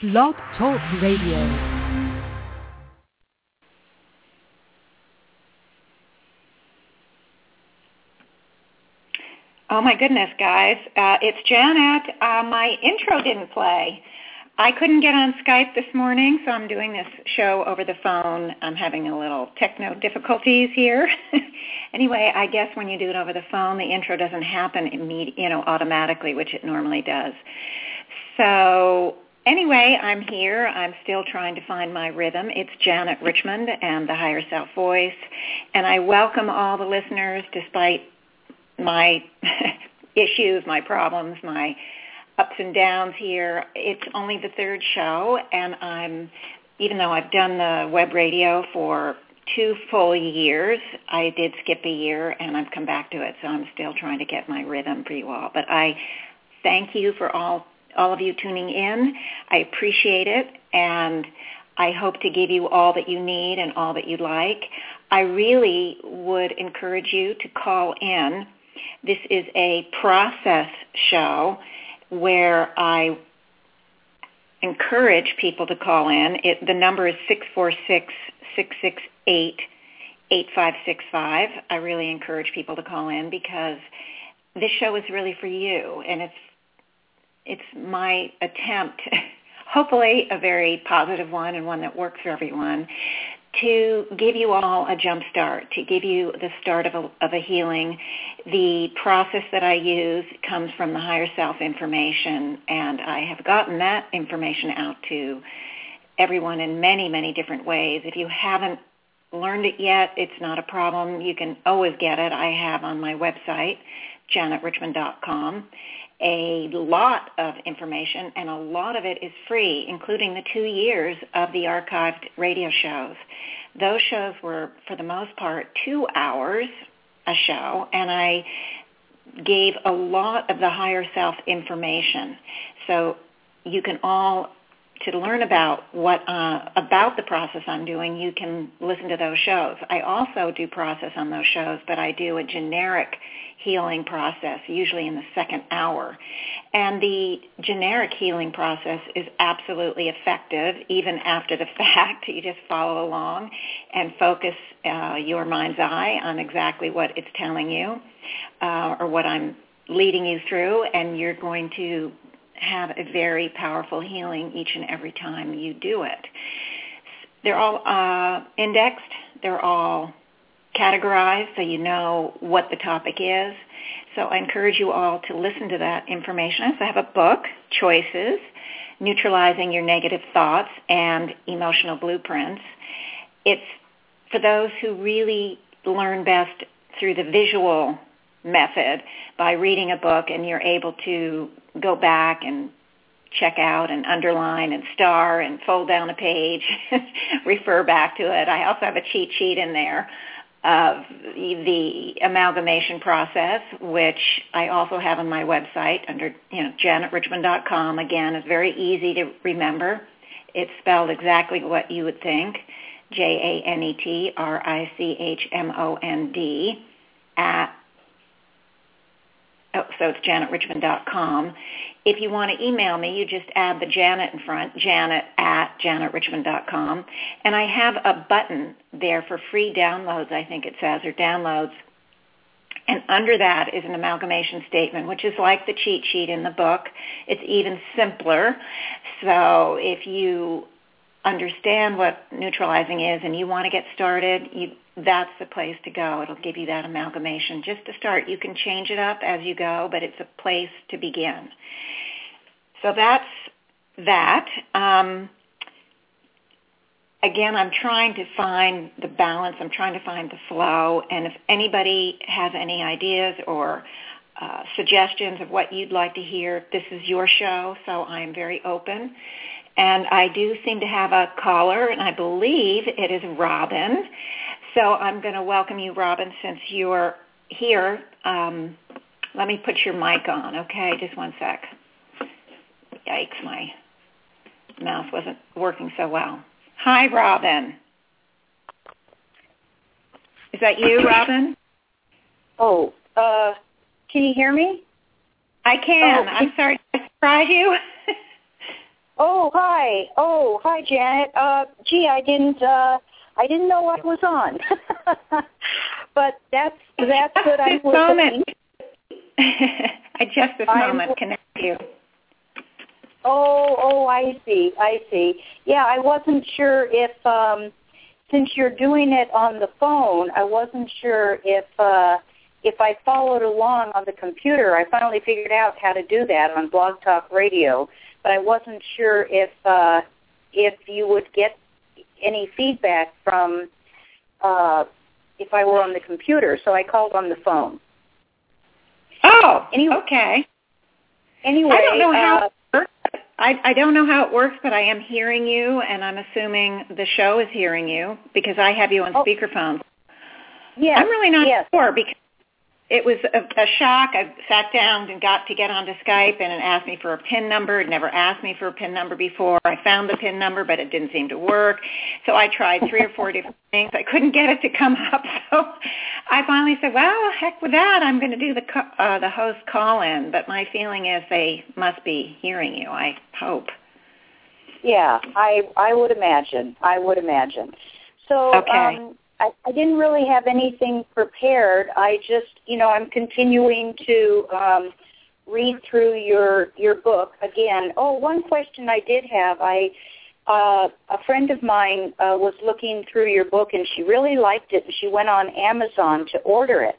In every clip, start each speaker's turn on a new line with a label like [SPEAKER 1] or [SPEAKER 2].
[SPEAKER 1] Blog Talk Radio.
[SPEAKER 2] Oh my goodness, guys. Uh, it's Janet. Uh, my intro didn't play. I couldn't get on Skype this morning, so I'm doing this show over the phone. I'm having a little techno difficulties here. anyway, I guess when you do it over the phone, the intro doesn't happen immediately, you know, automatically, which it normally does. So anyway, I'm here. I'm still trying to find my rhythm. It's Janet Richmond and the Higher Self Voice, and I welcome all the listeners despite my issues, my problems, my ups and downs here. It's only the third show, and I'm, even though I've done the web radio for two full years, I did skip a year, and I've come back to it, so I'm still trying to get my rhythm for you all. But I thank you for all all of you tuning in. I appreciate it, and I hope to give you all that you need and all that you'd like. I really would encourage you to call in. This is a process show where I encourage people to call in. It, the number is 646-668-8565. I really encourage people to call in because this show is really for you and it's it's my attempt, hopefully a very positive one and one that works for everyone, to give you all a jump start, to give you the start of a, of a healing. The process that I use comes from the higher self information, and I have gotten that information out to everyone in many, many different ways. If you haven't learned it yet, it's not a problem. You can always get it. I have on my website, janetrichmond.com a lot of information, and a lot of it is free, including the two years of the archived radio shows. Those shows were, for the most part, two hours a show, and I gave a lot of the higher self information. So you can all to learn about what uh, about the process I'm doing, you can listen to those shows. I also do process on those shows, but I do a generic healing process, usually in the second hour. And the generic healing process is absolutely effective, even after the fact. You just follow along and focus uh, your mind's eye on exactly what it's telling you uh, or what I'm leading you through, and you're going to have a very powerful healing each and every time you do it. They're all uh, indexed. They're all categorized so you know what the topic is. So I encourage you all to listen to that information. I also have a book, Choices, Neutralizing Your Negative Thoughts and Emotional Blueprints. It's for those who really learn best through the visual method by reading a book and you're able to go back and check out and underline and star and fold down a page, refer back to it. I also have a cheat sheet in there of the amalgamation process, which I also have on my website under you know janetrichmond.com. Again, it's very easy to remember. It's spelled exactly what you would think, J-A-N-E-T-R-I-C-H-M-O-N-D at Oh, so it's janetrichmond.com. If you want to email me, you just add the Janet in front, janet at janetrichmond.com. And I have a button there for free downloads, I think it says, or downloads. And under that is an amalgamation statement, which is like the cheat sheet in the book. It's even simpler. So if you understand what neutralizing is and you want to get started, you, that's the place to go. It'll give you that amalgamation just to start. You can change it up as you go, but it's a place to begin. So that's that. Um, again, I'm trying to find the balance. I'm trying to find the flow. And if anybody has any ideas or uh, suggestions of what you'd like to hear, this is your show, so I am very open. And I do seem to have a caller, and I believe it is Robin. So I'm going to welcome you, Robin, since you're here. Um, let me put your mic on, okay? Just one sec. Yikes, my mouse wasn't working so well. Hi, Robin. Is that you, Robin?
[SPEAKER 3] Oh, uh, can you hear me?
[SPEAKER 2] I can. Oh, I'm sorry. Did I surprise you?
[SPEAKER 3] oh, hi. Oh, hi, Janet. Uh, gee, I didn't. Uh, I didn't know I was on. but that's that's what I'm
[SPEAKER 2] moment. I just this
[SPEAKER 3] I'm-
[SPEAKER 2] moment connect you.
[SPEAKER 3] Oh, oh, I see. I see. Yeah, I wasn't sure if um since you're doing it on the phone, I wasn't sure if uh if I followed along on the computer. I finally figured out how to do that on Blog Talk Radio, but I wasn't sure if uh if you would get any feedback from uh if I were on the computer, so I called on the phone.
[SPEAKER 2] Oh,
[SPEAKER 3] Anyway-
[SPEAKER 2] okay.
[SPEAKER 3] Anyway,
[SPEAKER 2] I don't know how
[SPEAKER 3] uh,
[SPEAKER 2] it works. I, I don't know how it works, but I am hearing you, and I'm assuming the show is hearing you because I have you on
[SPEAKER 3] Oh.
[SPEAKER 2] speakerphone.
[SPEAKER 3] Yeah,
[SPEAKER 2] I'm really not
[SPEAKER 3] yes.
[SPEAKER 2] sure because it was a, a shock. I sat down and got to get onto Skype, and it asked me for a PIN number. It never asked me for a PIN number before. I found the PIN number, but it didn't seem to work. So I tried three or four different things. I couldn't get it to come up. So I finally said, "Well, heck with that. I'm going to do the co- uh, the host call in." But my feeling is they must be hearing you. I hope.
[SPEAKER 3] Yeah, I I would imagine. I would imagine. So
[SPEAKER 2] Okay.
[SPEAKER 3] um, I, I didn't really have anything prepared. I just, you know, I'm continuing to um, read through your your book again. Oh, one question I did have. I uh, a friend of mine uh, was looking through your book and she really liked it, and she went on Amazon to order it.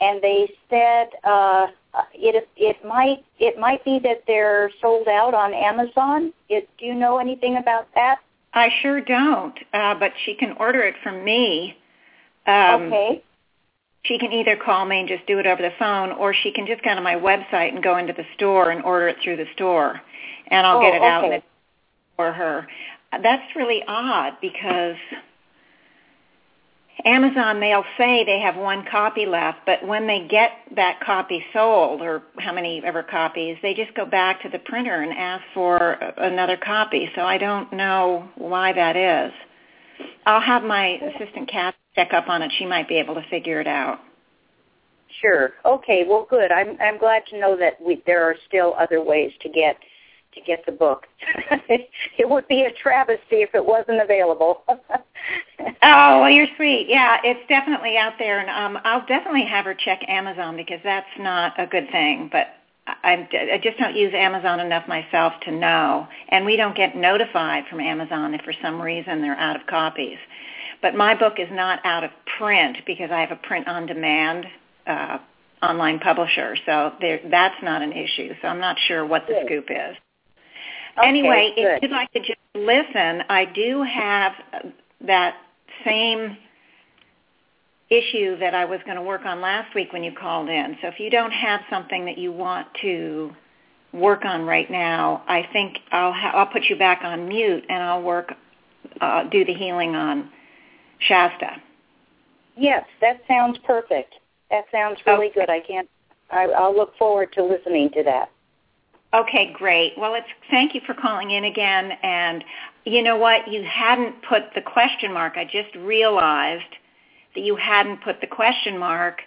[SPEAKER 3] And they said uh, it it might it might be that they're sold out on Amazon. It, do you know anything about that?
[SPEAKER 2] I sure don't, uh, but she can order it from me. Um,
[SPEAKER 3] okay.
[SPEAKER 2] She can either call me and just do it over the phone, or she can just go to my website and go into the store and order it through the store, and I'll
[SPEAKER 3] Oh,
[SPEAKER 2] get it out
[SPEAKER 3] okay.
[SPEAKER 2] the, for her. That's really odd because Amazon they'll say they have one copy left, but when they get that copy sold or how many ever copies, they just go back to the printer and ask for another copy. So I don't know why that is. I'll have my assistant Kat check up on it. She might be able to figure it out.
[SPEAKER 3] Sure. Okay. Well, good. I'm I'm glad to know that we, there are still other ways to get to get the book. it would be a travesty if it wasn't available.
[SPEAKER 2] Oh, well, you're sweet. Yeah, it's definitely out there, and um, I'll definitely have her check Amazon because that's not a good thing. But I, I just don't use Amazon enough myself to know, and we don't get notified from Amazon if for some reason they're out of copies. But my book is not out of print because I have a print-on-demand uh, online publisher, so there, that's not an issue. So I'm not sure what the scoop is.
[SPEAKER 3] Okay,
[SPEAKER 2] anyway,
[SPEAKER 3] good.
[SPEAKER 2] if you'd like to just listen, I do have that same issue that I was going to work on last week when you called in. So if you don't have something that you want to work on right now, I think I'll ha- I'll put you back on mute and I'll work uh, do the healing on Shasta.
[SPEAKER 3] yes, that sounds perfect. That sounds really
[SPEAKER 2] Okay.
[SPEAKER 3] good. I can't. I, I'll look forward to listening to that.
[SPEAKER 2] Okay, great. Well, it's thank you for calling in again. And you know what? You hadn't put the question mark. I just realized that you hadn't put the question mark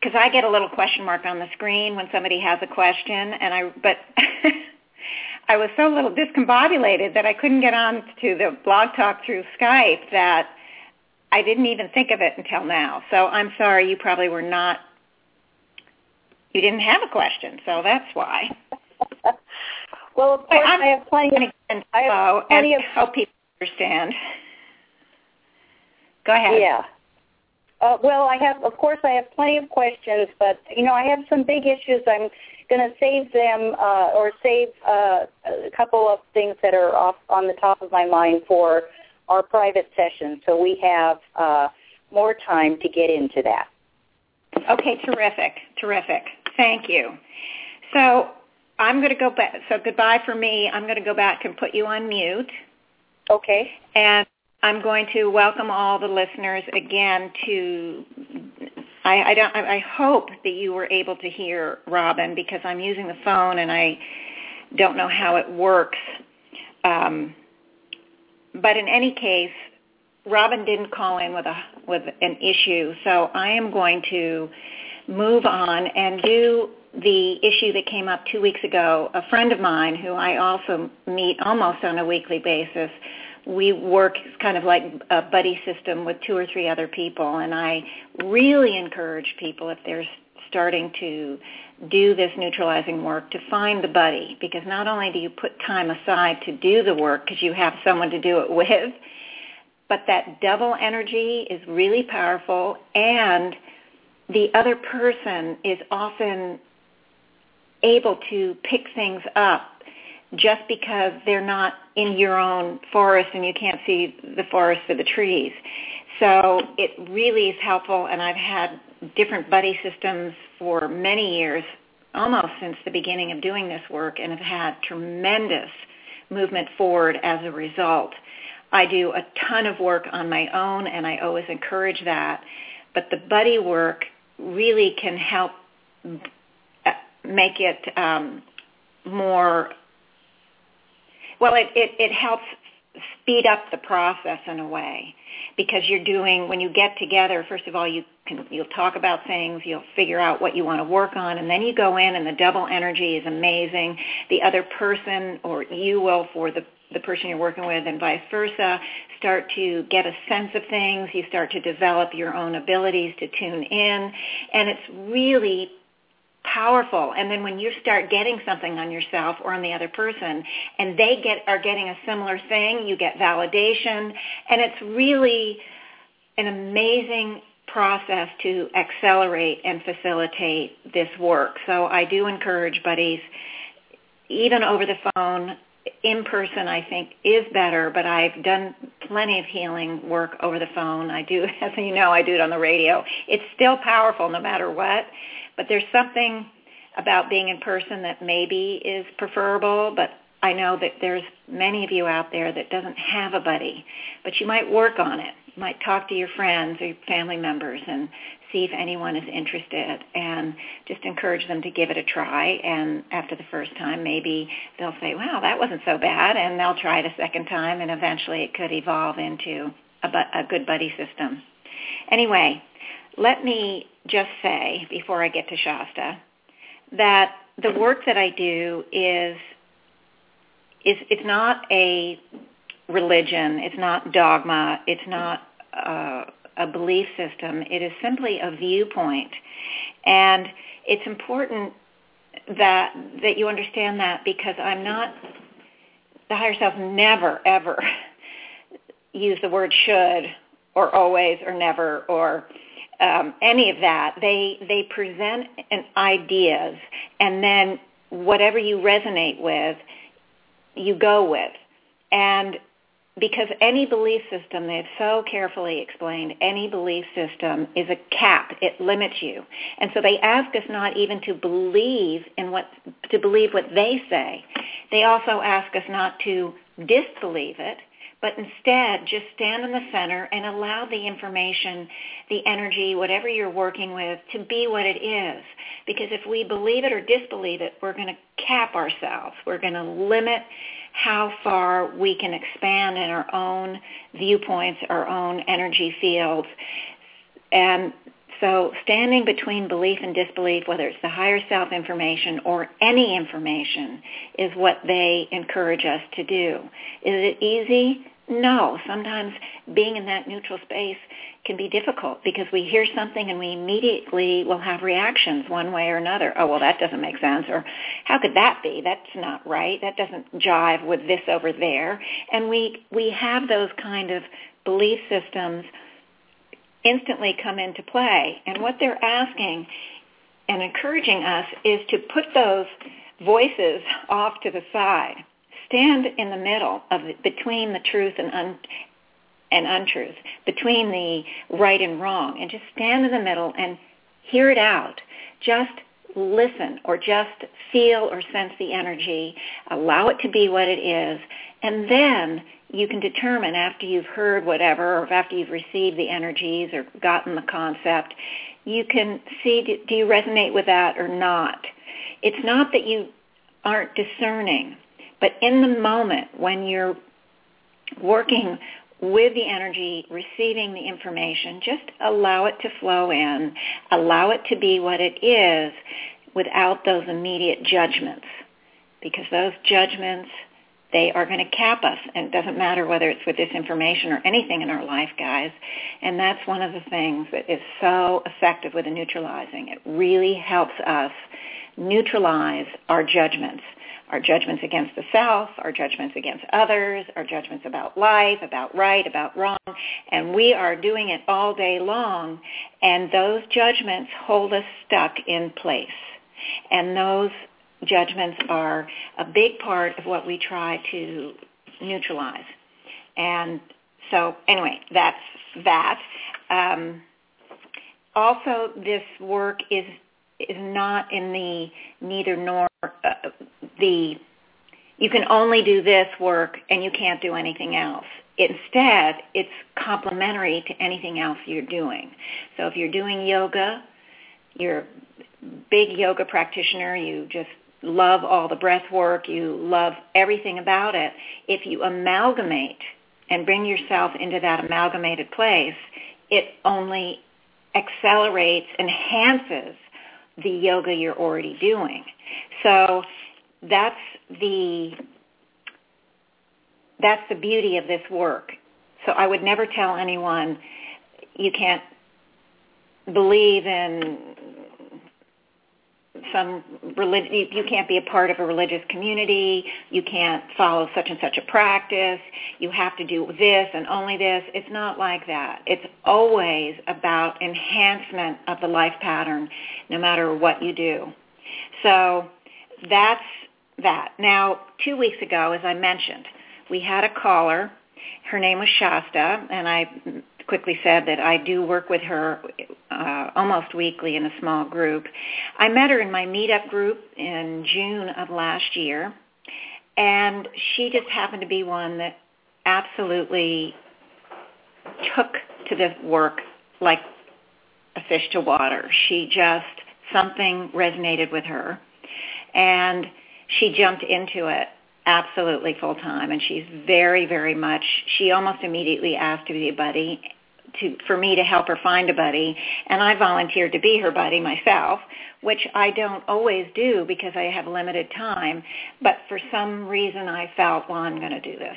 [SPEAKER 2] because I get a little question mark on the screen when somebody has a question, and I but I was so little discombobulated that I couldn't get on to the blog talk through Skype that I didn't even think of it until now. So I'm sorry, you probably were not. You didn't have a question, so that's why.
[SPEAKER 3] Well, of course, I have plenty of
[SPEAKER 2] and
[SPEAKER 3] I have
[SPEAKER 2] so and
[SPEAKER 3] of-
[SPEAKER 2] help people understand. Go ahead.
[SPEAKER 3] Yeah. Uh, well, I have, of course, I have plenty of questions, but you know, I have some big issues. I'm going to save them uh, or save uh, a couple of things that are off on the top of my mind for our private session, so we have uh, more time to get into that.
[SPEAKER 2] Okay, terrific, terrific. Thank you. So I'm going to go back. So goodbye for me. I'm going to go back and put you on mute,
[SPEAKER 3] Okay.
[SPEAKER 2] and I'm going to welcome all the listeners again to. I, I don't. I I hope that you were able to hear Robin because I'm using the phone and I don't know how it works. Um, but in any case, Robin didn't call in with a with an issue, so I am going to move on and do the issue that came up two weeks ago, a friend of mine who I also meet almost on a weekly basis, we work kind of like a buddy system with two or three other people, and I really encourage people if they're starting to do this neutralizing work to find the buddy. Because not only do you put time aside to do the work because you have someone to do it with, but that double energy is really powerful and the other person is often able to pick things up just because they're not in your own forest and you can't see the forest for the trees. So it really is helpful and I've had different buddy systems for many years, almost since the beginning of doing this work and have had tremendous movement forward as a result. I do a ton of work on my own, and I always encourage that. But the buddy work really can help make it um, more. Well, it, it, it helps speed up the process in a way because you're doing when you get together first of all you can you'll talk about things you'll figure out what you want to work on and then you go in and the double energy is amazing the other person or you will for the the person you're working with and vice versa, start to get a sense of things. You start to develop your own abilities to tune in. And it's really powerful and then when you start getting something on yourself or on the other person and they get are getting a similar thing you get validation and it's really an amazing process to accelerate and facilitate this work so i do encourage buddies even over the phone in person I think is better, but I've done plenty of healing work over the phone. I do, as you know, I do it on the radio. It's still powerful no matter what, but there's something about being in person that maybe is preferable, but I know that there's many of you out there that doesn't have a buddy, but you might work on it. You might talk to your friends or your family members and see if anyone is interested and just encourage them to give it a try. And after the first time, maybe they'll say, wow, that wasn't so bad. And they'll try it a second time and eventually it could evolve into a, bu- a good buddy system. Anyway, let me just say before I get to Shasta that the work that I do is is it's not a religion, it's not dogma, it's not uh, a belief system. It is simply a viewpoint. And it's important that that you understand that because I'm not the higher self never ever use the word should or always or never or um, any of that. They they present an ideas and then whatever you resonate with, you go with. And because any belief system, they've so carefully explained, any belief system is a cap. It limits you. And so they ask us not even to believe in what, to believe what they say. They also ask us not to disbelieve it, but instead just stand in the center and allow the information, the energy, whatever you're working with to be what it is. Because if we believe it or disbelieve it, we're going to cap ourselves. We're going to limit how far we can expand in our own viewpoints, our own energy fields. And so standing between belief and disbelief, whether it's the higher self information or any information, is what they encourage us to do. Is it easy? No. Sometimes being in that neutral space can be difficult because we hear something and we immediately will have reactions one way or another. Oh, well, that doesn't make sense. Or how could that be? That's not right. That doesn't jive with this over there. And we, we have those kind of belief systems instantly come into play. And what they're asking and encouraging us is to put those voices off to the side. Stand in the middle of between the truth and un, and untruth, between the right and wrong, and just stand in the middle and hear it out. Just listen or just feel or sense the energy, allow it to be what it is, and then you can determine after you've heard whatever or after you've received the energies or gotten the concept, you can see do you resonate with that or not. It's not that you aren't discerning, but in the moment when you're working with the energy, receiving the information, just allow it to flow in, allow it to be what it is. without those immediate judgments. Because those judgments they are going to cap us and it doesn't matter whether it's with this information or anything in our life guys. And that's one of the things that is so effective with the neutralizing. It really helps us neutralize our judgments our judgments against the self, our judgments against others, our judgments about life, about right, about wrong, and we are doing it all day long, and those judgments hold us stuck in place. And those judgments are a big part of what we try to neutralize. And so anyway, that's that. Um, also, this work is is not in the neither nor uh, the you can only do this work and you can't do anything else. Instead, it's complementary to anything else you're doing. So if you're doing yoga, you're a big yoga practitioner, you just love all the breath work, you love everything about it. If you amalgamate and bring yourself into that amalgamated place, it only accelerates, enhances the yoga you're already doing. So that's the that's the beauty of this work. So I would never tell anyone you can't believe in some religion you can't be a part of a religious community you can't follow such and such a practice you have to do this and only this. It's not like that. It's always about enhancement of the life pattern no matter what you do. So that's that. Now 2 weeks ago as i mentioned we had a caller. Her name was shasta and i quickly said that I do work with her uh, almost weekly in a small group. I met her in my meetup group in June of last year, and she just happened to be one that absolutely took to the work like a fish to water. She just, something resonated with her, and she jumped into it absolutely full time and she's very very much she almost immediately asked to be a buddy to for me to help her find a buddy and I volunteered to be her buddy myself which I don't always do because I have limited time but for some reason I felt well I'm going to do this.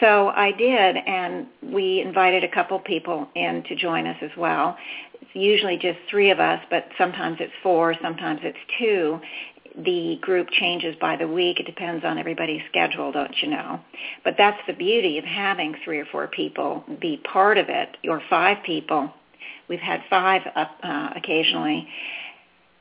[SPEAKER 2] So I did and we invited a couple people in to join us as well. It's usually just three of us but sometimes it's four sometimes it's two the group changes by the week. It depends on everybody's schedule, don't you know? But that's the beauty of having three or four people be part of it, or five people. We've had five up, uh, occasionally.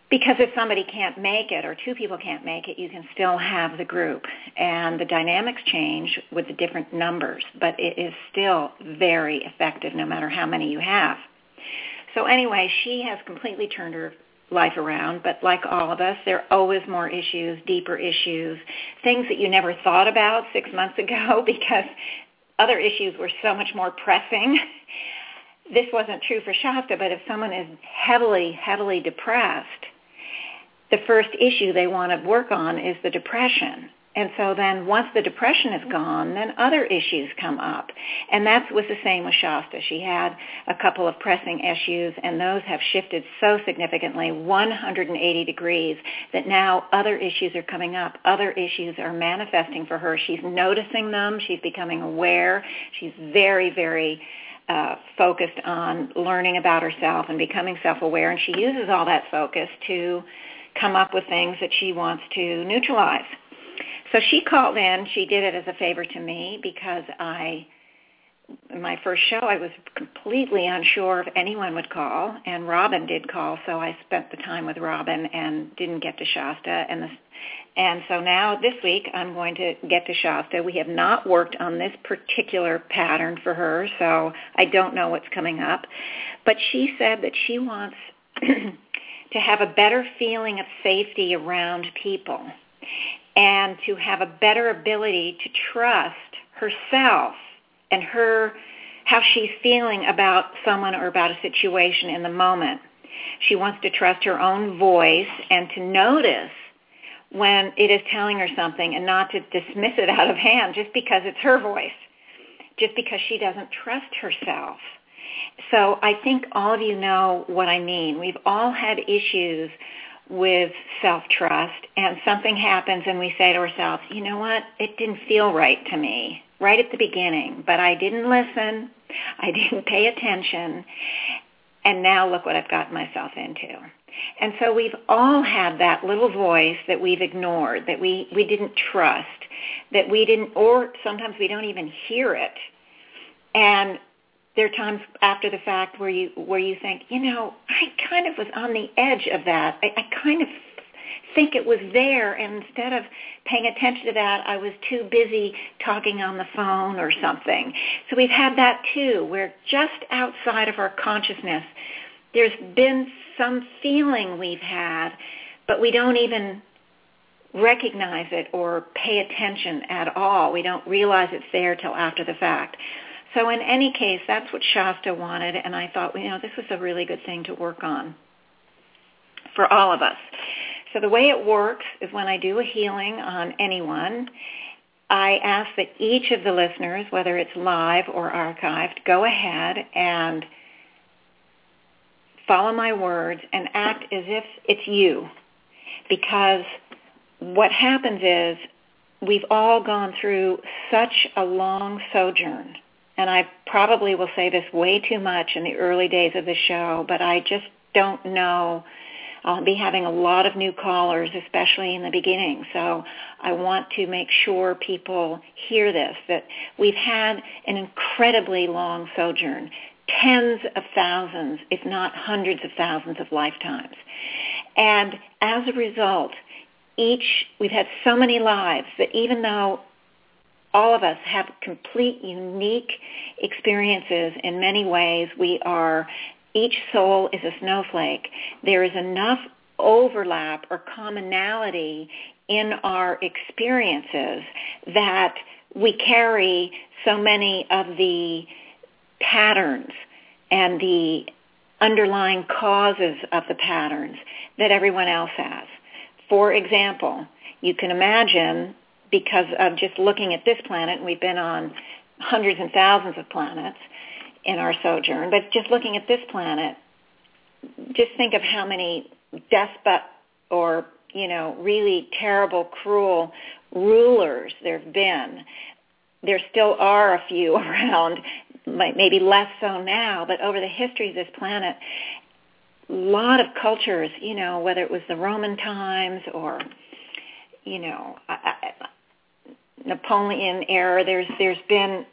[SPEAKER 2] Because if somebody can't make it or two people can't make it, you can still have the group. And the dynamics change with the different numbers, but it is still very effective no matter how many you have. So anyway, she has completely turned her life around, but like all of us, there are always more issues, deeper issues, things that you never thought about six months ago because other issues were so much more pressing. This wasn't true for Shasta, but if someone is heavily, heavily depressed, the first issue they want to work on is the depression. And so then once the depression is gone, then other issues come up. And that was the same with Shasta. She had a couple of pressing issues, and those have shifted so significantly, 180 degrees, that now other issues are coming up. Other issues are manifesting for her. She's noticing them. She's becoming aware. She's very, very uh, focused on learning about herself and becoming self-aware. And she uses all that focus to come up with things that she wants to neutralize. So she called in. She did it as a favor to me because I, in my first show, I was completely unsure if anyone would call, and Robin did call, so I spent the time with Robin and didn't get to Shasta. And the, and so now this week I'm going to get to Shasta. We have not worked on this particular pattern for her, so I don't know what's coming up. But she said that she wants to have a better feeling of safety around people and to have a better ability to trust herself and her how she's feeling about someone or about a situation in the moment. She wants to trust her own voice and to notice when it is telling her something and not to dismiss it out of hand just because it's her voice, just because she doesn't trust herself. So I think all of you know what I mean. We've all had issues with self-trust and something happens and we say to ourselves, you know what, it didn't feel right to me right at the beginning, but I didn't listen, I didn't pay attention, and now look what I've gotten myself into. And so we've all had that little voice that we've ignored, that we, we didn't trust, that we didn't, or sometimes we don't even hear it. And there are times after the fact where you where you think, you know, I kind of was on the edge of that. I, I kind of think it was there and instead of paying attention to that I was too busy talking on the phone or something. So we've had that too where just outside of our consciousness there's been some feeling we've had but we don't even recognize it or pay attention at all. We don't realize it's there till after the fact. So in any case, that's what Shasta wanted, and I thought, you know, this was a really good thing to work on for all of us. So the way it works is when I do a healing on anyone, I ask that each of the listeners, whether it's live or archived, go ahead and follow my words and act as if it's you. Because what happens is we've all gone through such a long sojourn and I probably will say this way too much in the early days of the show, but I just don't know. I'll be having a lot of new callers, especially in the beginning. So I want to make sure people hear this, that we've had an incredibly long sojourn, tens of thousands, if not hundreds of thousands of lifetimes. And as a result, each, we've had so many lives that even though all of us have complete unique experiences in many ways. We are, each soul is a snowflake. There is enough overlap or commonality in our experiences that we carry so many of the patterns and the underlying causes of the patterns that everyone else has. For example, you can imagine because of just looking at this planet, and we've been on hundreds and thousands of planets in our sojourn, but just looking at this planet, just think of how many despot or, you know, really terrible, cruel rulers there have been. There still are a few around, maybe less so now, but over the history of this planet, a lot of cultures, you know, whether it was the Roman times or, you know, Napoleon era. There's there's been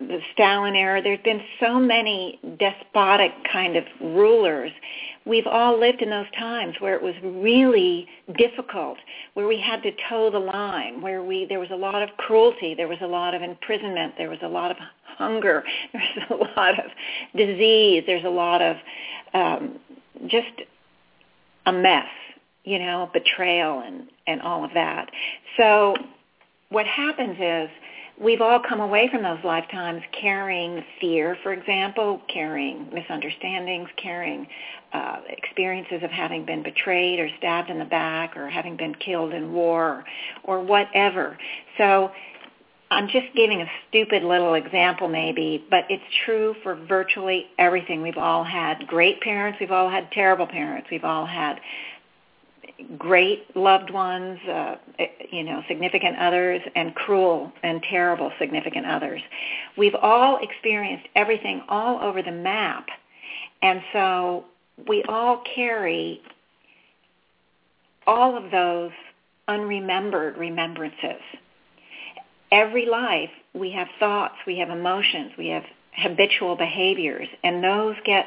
[SPEAKER 2] the Stalin era. There's been so many despotic kind of rulers. We've all lived in those times where it was really difficult, where we had to toe the line, where we there was a lot of cruelty, there was a lot of imprisonment, there was a lot of hunger, there's a lot of disease, there's a lot of um, just a mess, you know, betrayal and and all of that. So what happens is we've all come away from those lifetimes carrying fear, for example, carrying misunderstandings, carrying uh, experiences of having been betrayed or stabbed in the back or having been killed in war or, or whatever. So I'm just giving a stupid little example maybe, but it's true for virtually everything. We've all had great parents. We've all had terrible parents. We've all had great loved ones, uh, you know, significant others, and cruel and terrible significant others. We've all experienced everything all over the map. And so we all carry all of those unremembered remembrances. Every life we have thoughts, we have emotions, we have habitual behaviors, and those get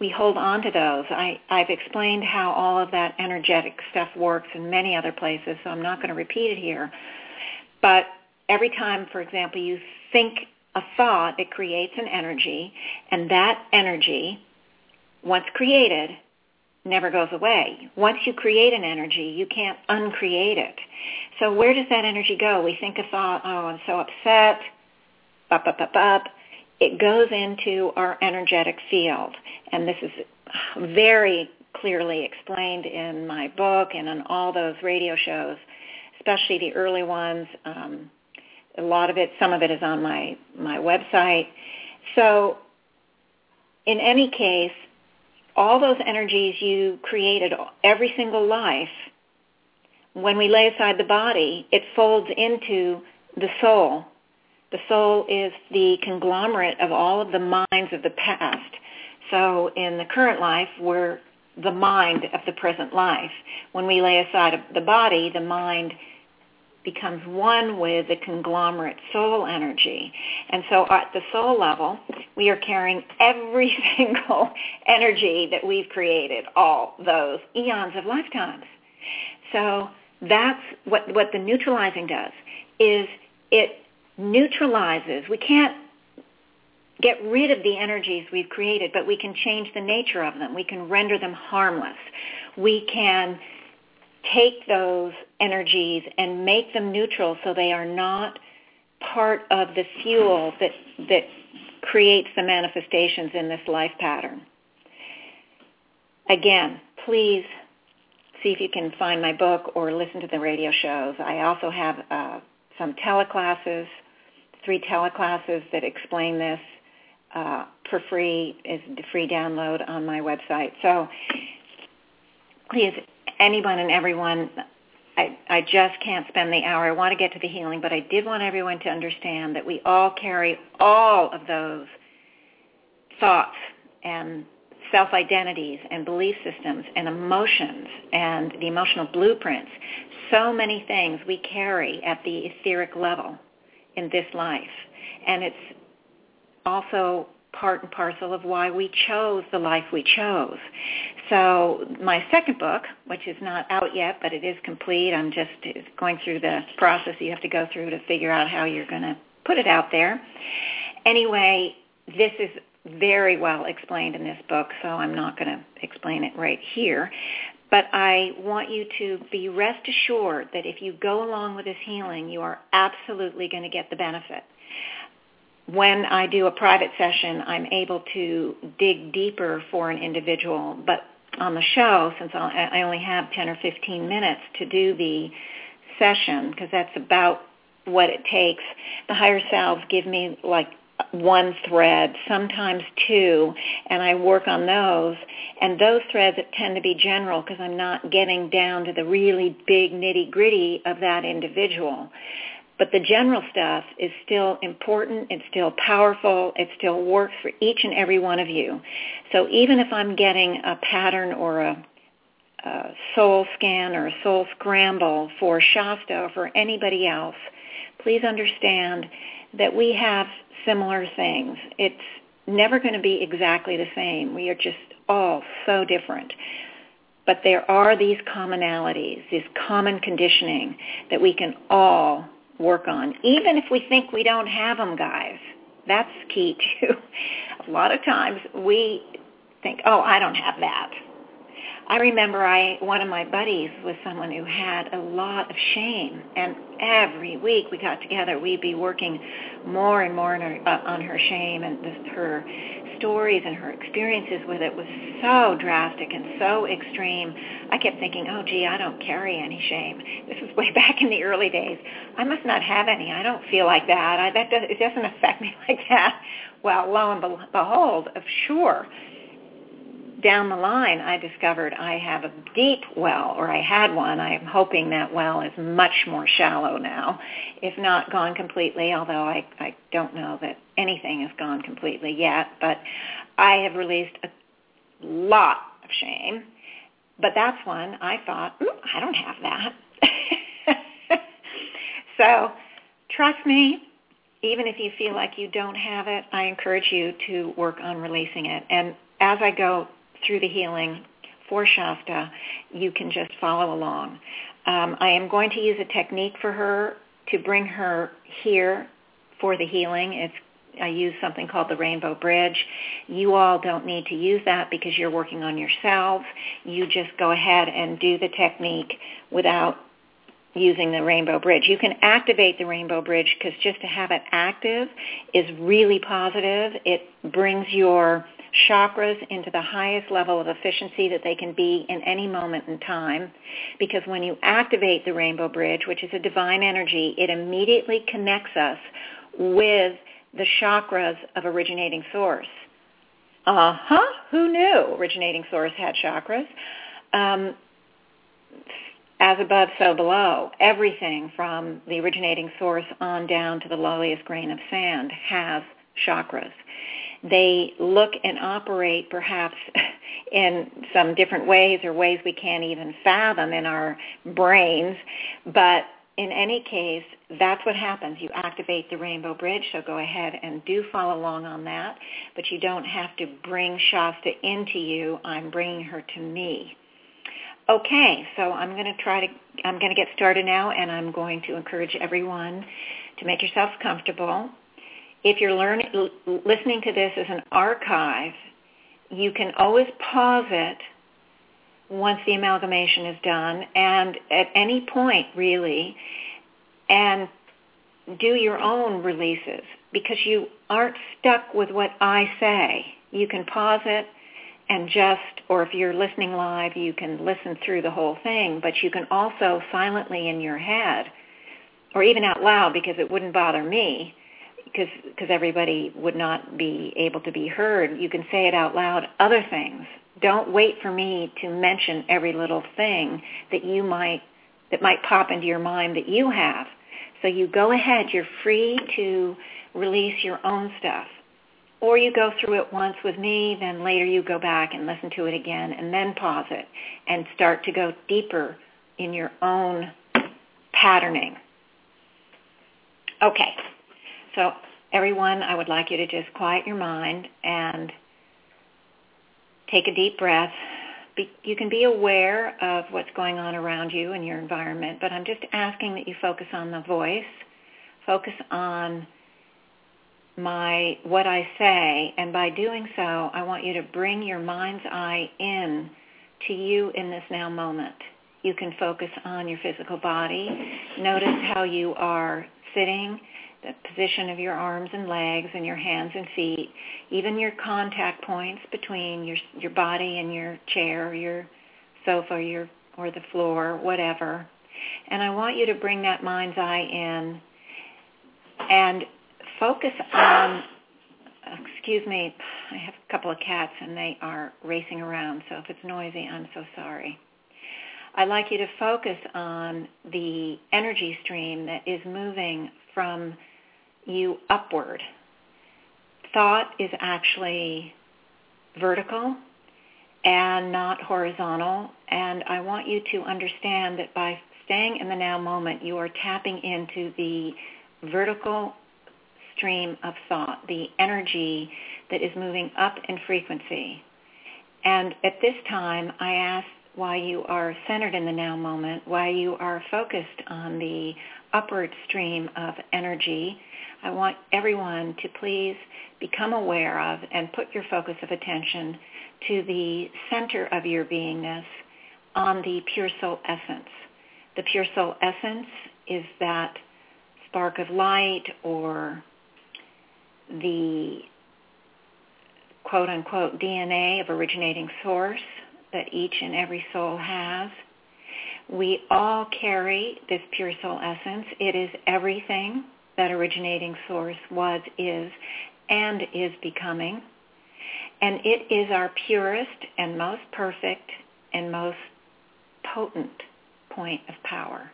[SPEAKER 2] we hold on to those. I, I've explained how all of that energetic stuff works in many other places, so I'm not going to repeat it here. But every time, for example, you think a thought, it creates an energy, and that energy, once created, never goes away. Once you create an energy, you can't uncreate it. So where does that energy go? We think a thought, oh, I'm so upset, up, up, up, up it goes into our energetic field. And this is very clearly explained in my book and on all those radio shows, especially the early ones. Um, a lot of it, some of it is on my, my website. So in any case, all those energies you created every single life, when we lay aside the body, it folds into the soul. The soul is the conglomerate of all of the minds of the past. So in the current life, we're the mind of the present life. When we lay aside the body, the mind becomes one with the conglomerate soul energy. And so at the soul level, we are carrying every single energy that we've created, all those eons of lifetimes. So that's what, what the neutralizing does, is it neutralizes. We can't get rid of the energies we've created, but we can change the nature of them. We can render them harmless. We can take those energies and make them neutral so they are not part of the fuel that that creates the manifestations in this life pattern. Again, please see if you can find my book or listen to the radio shows. I also have uh, some teleclasses, three teleclasses that explain this uh, for free is the free download on my website. So please, anyone and everyone, I, I just can't spend the hour. I want to get to the healing, but I did want everyone to understand that we all carry all of those thoughts and self-identities and belief systems and emotions and the emotional blueprints. So many things we carry at the etheric level in this life. And it's also part and parcel of why we chose the life we chose. So my second book, which is not out yet, but it is complete, I'm just going through the process you have to go through to figure out how you're going to put it out there. Anyway, this is very well explained in this book, so I'm not going to explain it right here. But I want you to be rest assured that if you go along with this healing, you are absolutely going to get the benefit when I do a private session, I'm able to dig deeper for an individual. But on the show, since I only have 10 or 15 minutes to do the session, because that's about what it takes, the higher selves give me like one thread, sometimes two, and I work on those. And those threads tend to be general because I'm not getting down to the really big nitty gritty of that individual. But the general stuff is still important. It's still powerful. It still works for each and every one of you. So even if I'm getting a pattern or a, a soul scan or a soul scramble for Shasta or for anybody else, please understand that we have similar things. It's never going to be exactly the same. We are just all so different. But there are these commonalities, this common conditioning that we can all work on, even if we think we don't have them, guys. That's key too. A lot of times we think, oh, I don't have that. I remember I one of my buddies was someone who had a lot of shame, and every week we got together, we'd be working more and more on her, uh, on her shame and this, her stories and her experiences with it was so drastic and so extreme. I kept thinking, oh, gee, I don't carry any shame. This is way back in the early days. I must not have any. I don't feel like that. I, that does, it doesn't affect me like that. Well, lo and behold, of sure, down the line, I discovered I have a deep well, or I had one. I am hoping that well is much more shallow now, if not gone completely, although I, I don't know that anything has gone completely yet. But I have released a lot of shame. But that's one I thought, hmm, I don't have that. so trust me, even if you feel like you don't have it, I encourage you to work on releasing it. And as I go through the healing for Shasta, you can just follow along. Um, I am going to use a technique for her to bring her here for the healing. It's I use something called the Rainbow Bridge. You all don't need to use that because you're working on yourselves. You just go ahead and do the technique without using the Rainbow Bridge. You can activate the Rainbow Bridge because just to have it active is really positive. It brings your chakras into the highest level of efficiency that they can be in any moment in time. Because when you activate the rainbow bridge, which is a divine energy, it immediately connects us with the chakras of originating source Uh-huh. Who knew originating source had chakras? Um, as above, so below. Everything from the originating source on down to the lowliest grain of sand has chakras. They look and operate perhaps in some different ways or ways we can't even fathom in our brains, but in any case, that's what happens. You activate the rainbow bridge, so go ahead and do follow along on that, but you don't have to bring Shasta into you. I'm bringing her to me. Okay, so I'm going to try to, I'm going to get started now, and I'm going to encourage everyone to make yourselves comfortable. If you're learning, listening to this as an archive, you can always pause it once the amalgamation is done and at any point really and do your own releases because you aren't stuck with what I say. You can pause it and just, or if you're listening live, you can listen through the whole thing, but you can also silently in your head, or even out loud because it wouldn't bother me, because everybody would not be able to be heard. You can say it out loud. Other things. Don't wait for me to mention every little thing that you might that might pop into your mind that you have. So you go ahead. You're free to release your own stuff. Or you go through it once with me, then later you go back and listen to it again and then pause it and start to go deeper in your own patterning. Okay. So everyone, I would like you to just quiet your mind and take a deep breath. Be, you can be aware of what's going on around you and your environment, but I'm just asking that you focus on the voice, focus on my what I say, and by doing so, I want you to bring your mind's eye in to you in this now moment. You can focus on your physical body. Notice how you are sitting, the position of your arms and legs and your hands and feet, even your contact points between your your body and your chair, your sofa, your or the floor, whatever. And I want you to bring that mind's eye in and focus on, excuse me, I have a couple of cats and they are racing around, so if it's noisy, I'm so sorry. I'd like you to focus on the energy stream that is moving from you upward. Thought is actually vertical and not horizontal, and I want you to understand that by staying in the now moment, you are tapping into the vertical stream of thought, the energy that is moving up in frequency. And at this time, I ask why you are centered in the now moment, why you are focused on the upward stream of energy. I want everyone to please become aware of and put your focus of attention to the center of your beingness on the pure soul essence. The pure soul essence is that spark of light or the quote unquote DNA of originating source that each and every soul has. We all carry this pure soul essence. It is everything that originating source was, is, and is becoming. And it is our purest and most perfect and most potent point of power.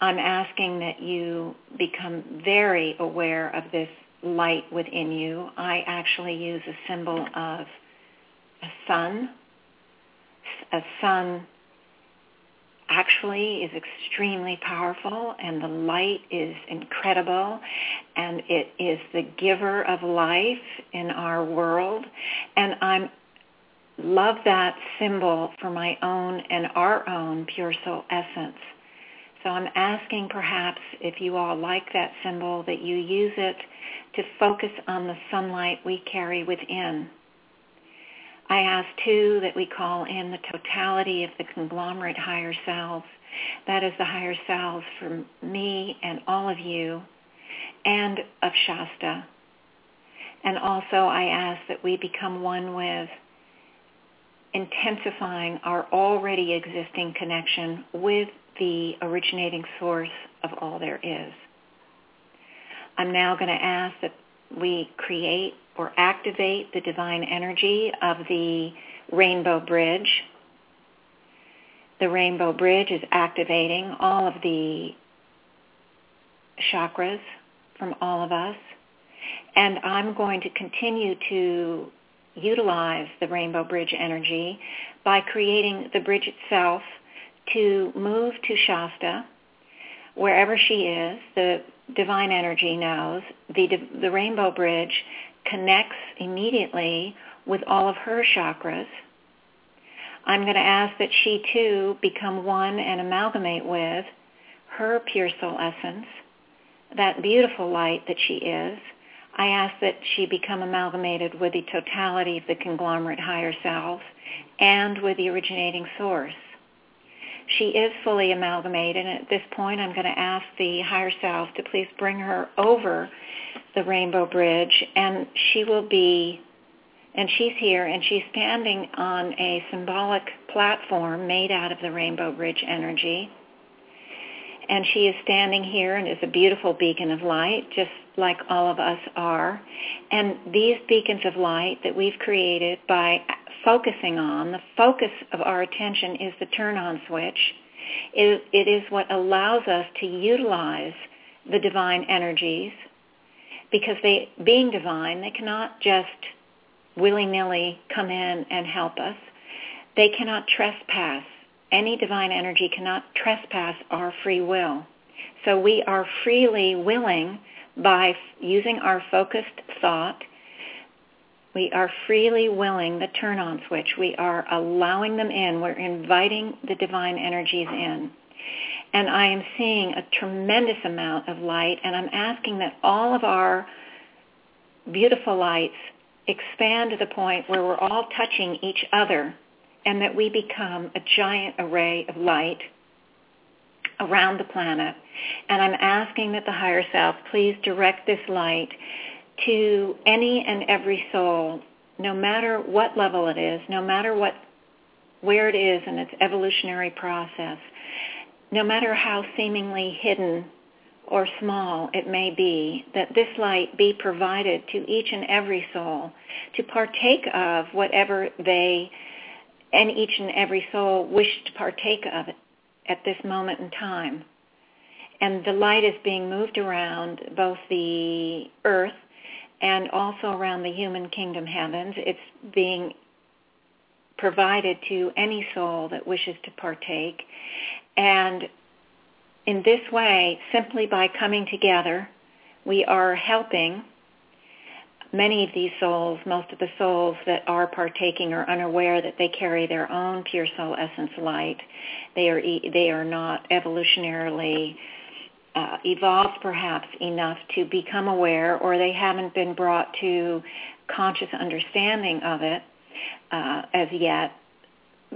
[SPEAKER 2] I'm asking that you become very aware of this light within you. I actually use a symbol of a sun. A sun actually is extremely powerful and the light is incredible and it is the giver of life in our world and I'm love that symbol for my own and our own pure soul essence. So I'm asking perhaps if you all like that symbol that you use it to focus on the sunlight we carry within. I ask too that we call in the totality of the conglomerate higher selves. That is the higher selves for me and all of you and of Shasta. And also I ask that we become one with intensifying our already existing connection with the originating source of all there is. I'm now going to ask that we create or activate the divine energy of the rainbow bridge. The rainbow bridge is activating all of the chakras from all of us. And I'm going to continue to utilize the rainbow bridge energy by creating the bridge itself to move to Shasta, wherever she is. The divine energy knows the the rainbow bridge connects immediately with all of her chakras. I'm going to ask that she too become one and amalgamate with her pure soul essence, that beautiful light that she is. I ask that she become amalgamated with the totality of the conglomerate higher selves and with the originating source. She is fully amalgamated, and at this point I'm going to ask the higher self to please bring her over the rainbow bridge, and she will be, and she's here, and she's standing on a symbolic platform made out of the rainbow bridge energy. And she is standing here and is a beautiful beacon of light, just like all of us are. And these beacons of light that we've created by focusing on, the focus of our attention is the turn-on switch. It, it is what allows us to utilize the divine energies because they, being divine, they cannot just willy-nilly come in and help us. They cannot trespass. Any divine energy cannot trespass our free will. So we are freely willing by using our focused thought we are freely willing the turn on switch. We are allowing them in. We're inviting the divine energies in. And I am seeing a tremendous amount of light and I'm asking that all of our beautiful lights expand to the point where we're all touching each other and that we become a giant array of light around the planet. And I'm asking that the higher self please direct this light to any and every soul, no matter what level it is, no matter what where it is in its evolutionary process, no matter how seemingly hidden or small it may be, that this light be provided to each and every soul to partake of whatever they and each and every soul wish to partake of it at this moment in time. And the light is being moved around both the earth and also around the human kingdom heavens. It's being provided to any soul that wishes to partake. And in this way, simply by coming together, we are helping many of these souls, most of the souls that are partaking are unaware that they carry their own pure soul essence light. They are they are not evolutionarily uh, evolved perhaps enough to become aware or they haven't been brought to conscious understanding of it uh, as yet.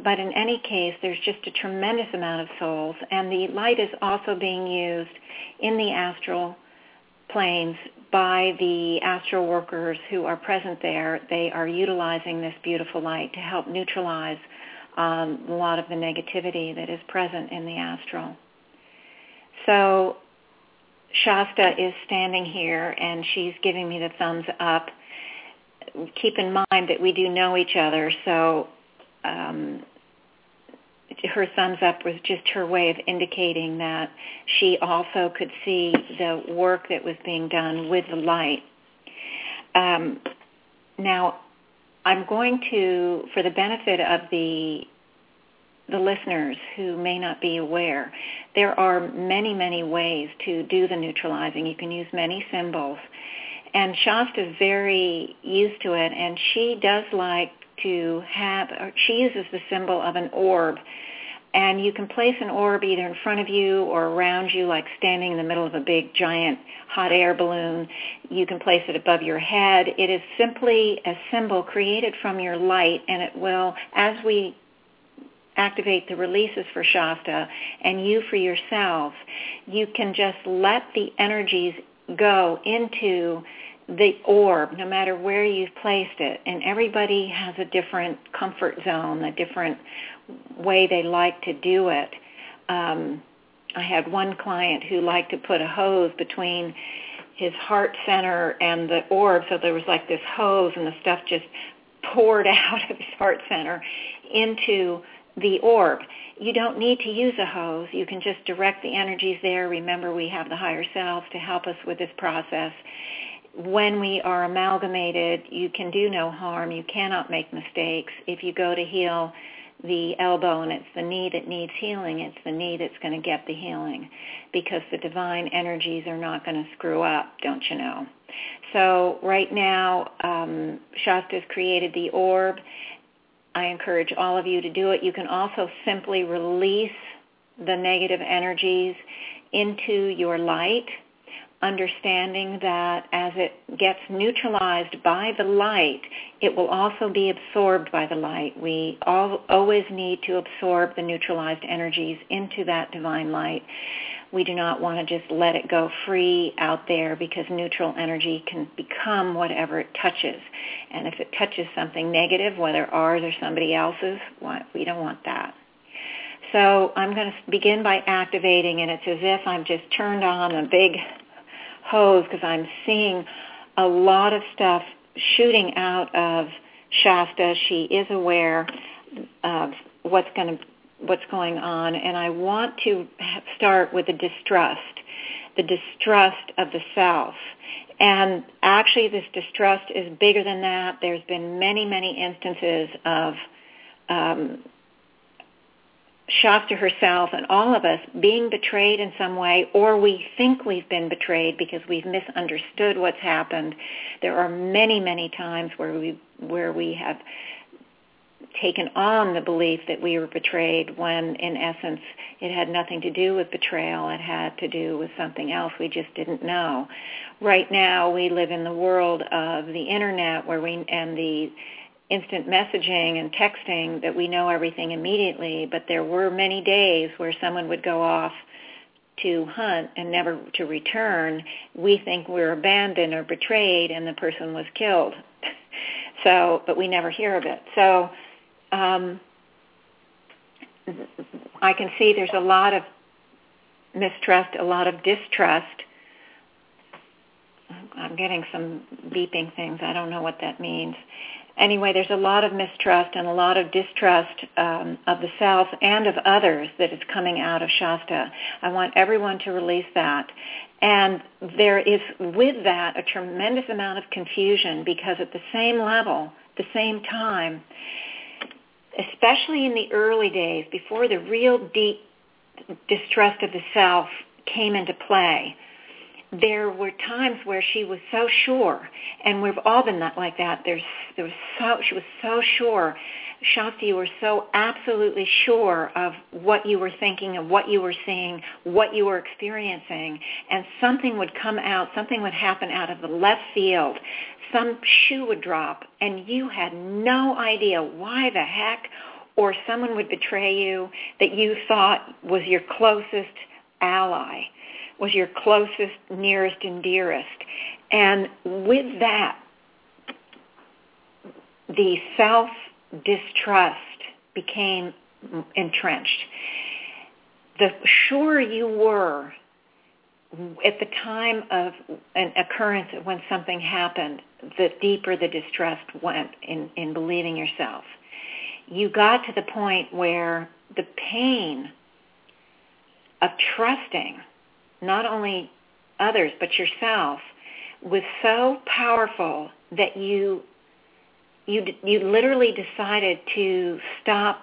[SPEAKER 2] But in any case, there's just a tremendous amount of souls, and the light is also being used in the astral planes by the astral workers who are present there. They are utilizing this beautiful light to help neutralize um, a lot of the negativity that is present in the astral. So Shasta is standing here and she's giving me the thumbs up. Keep in mind that we do know each other, so um, her thumbs up was just her way of indicating that she also could see the work that was being done with the light. Um, now, I'm going to, for the benefit of the the listeners who may not be aware, there are many, many ways to do the neutralizing. You can use many symbols. And Shasta is very used to it, and she does like to have, she uses the symbol of an orb. And you can place an orb either in front of you or around you, like standing in the middle of a big, giant hot air balloon. You can place it above your head. It is simply a symbol created from your light, and it will, as we activate the releases for Shasta and you for yourself, you can just let the energies go into the orb, no matter where you've placed it. And everybody has a different comfort zone, a different way they like to do it. Um, I had one client who liked to put a hose between his heart center and the orb. So there was like this hose, and the stuff just poured out of his heart center into the orb. You don't need to use a hose. You can just direct the energies there. Remember, we have the higher selves to help us with this process. When we are amalgamated, you can do no harm. You cannot make mistakes. If you go to heal the elbow and it's the knee that needs healing, it's the knee that's going to get the healing because the divine energies are not going to screw up, don't you know? So right now, um, Shasta's created the orb. I encourage all of you to do it. You can also simply release the negative energies into your light understanding that as it gets neutralized by the light, it will also be absorbed by the light. We all, always need to absorb the neutralized energies into that divine light. We do not want to just let it go free out there because neutral energy can become whatever it touches. And if it touches something negative, whether ours or somebody else's, we don't want that. So I'm going to begin by activating, and it's as if I'm just turned on a big hose because I'm seeing a lot of stuff shooting out of Shasta. She is aware of what's going to what's going on, and I want to start with the distrust, the distrust of the self. And actually, this distrust is bigger than that. There's been many, many instances of um, Shasta herself and all of us being betrayed in some way, or we think we've been betrayed because we've misunderstood what's happened. There are many, many times where we where we have taken on the belief that we were betrayed when in essence it had nothing to do with betrayal. It had to do with something else we just didn't know. Right now we live in the world of the internet where we and the instant messaging and texting that we know everything immediately, but there were many days where someone would go off to hunt and never to return. We think we're abandoned or betrayed and the person was killed. so, but we never hear of it. So, um, I can see there's a lot of mistrust, a lot of distrust. I'm getting some beeping things. I don't know what that means anyway, there's a lot of mistrust and a lot of distrust um, of the self and of others that is coming out of Shasta. I want everyone to release that. And there is with that a tremendous amount of confusion because at the same level, the same time, especially in the early days before the real deep distrust of the self came into play, there were times where she was so sure, and we've all been that like that. There's, there was so she was so sure. Shasta, you were so absolutely sure of what you were thinking, of what you were seeing, what you were experiencing, and something would come out, something would happen out of the left field. Some shoe would drop, and you had no idea why the heck, or someone would betray you that you thought was your closest ally was your closest, nearest, and dearest. And with that, the self-distrust became entrenched. The surer you were at the time of an occurrence when something happened, the deeper the distrust went in, in believing yourself. You got to the point where the pain of trusting not only others but yourself was so powerful that you you you literally decided to stop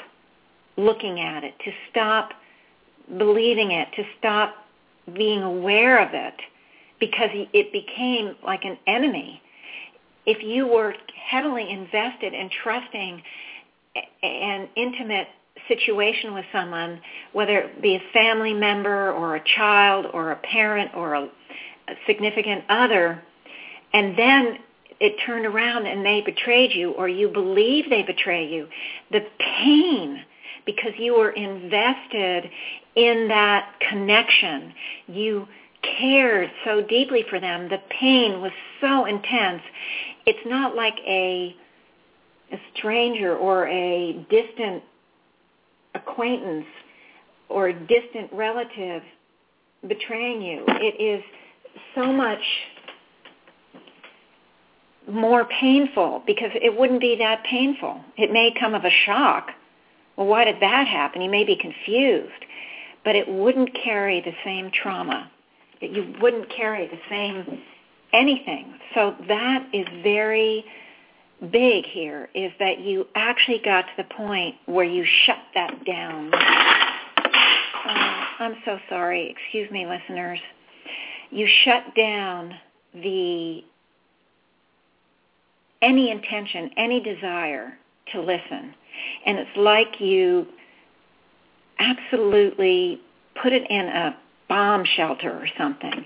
[SPEAKER 2] looking at it, to stop believing it, to stop being aware of it because it became like an enemy. If you were heavily invested in trusting an intimate situation with someone, whether it be a family member or a child or a parent or a, a significant other, and then it turned around and they betrayed you or you believe they betray you, the pain because you were invested in that connection. You cared so deeply for them. The pain was so intense. It's not like a a stranger or a distant acquaintance or distant relative betraying you. It is so much more painful because it wouldn't be that painful. It may come of a shock. Well, why did that happen? You may be confused, but it wouldn't carry the same trauma. You wouldn't carry the same anything. So that is very big here is that you actually got to the point where you shut that down. Uh, I'm so sorry. Excuse me, listeners. You shut down the any intention, any desire to listen. And it's like you absolutely put it in a bomb shelter or something.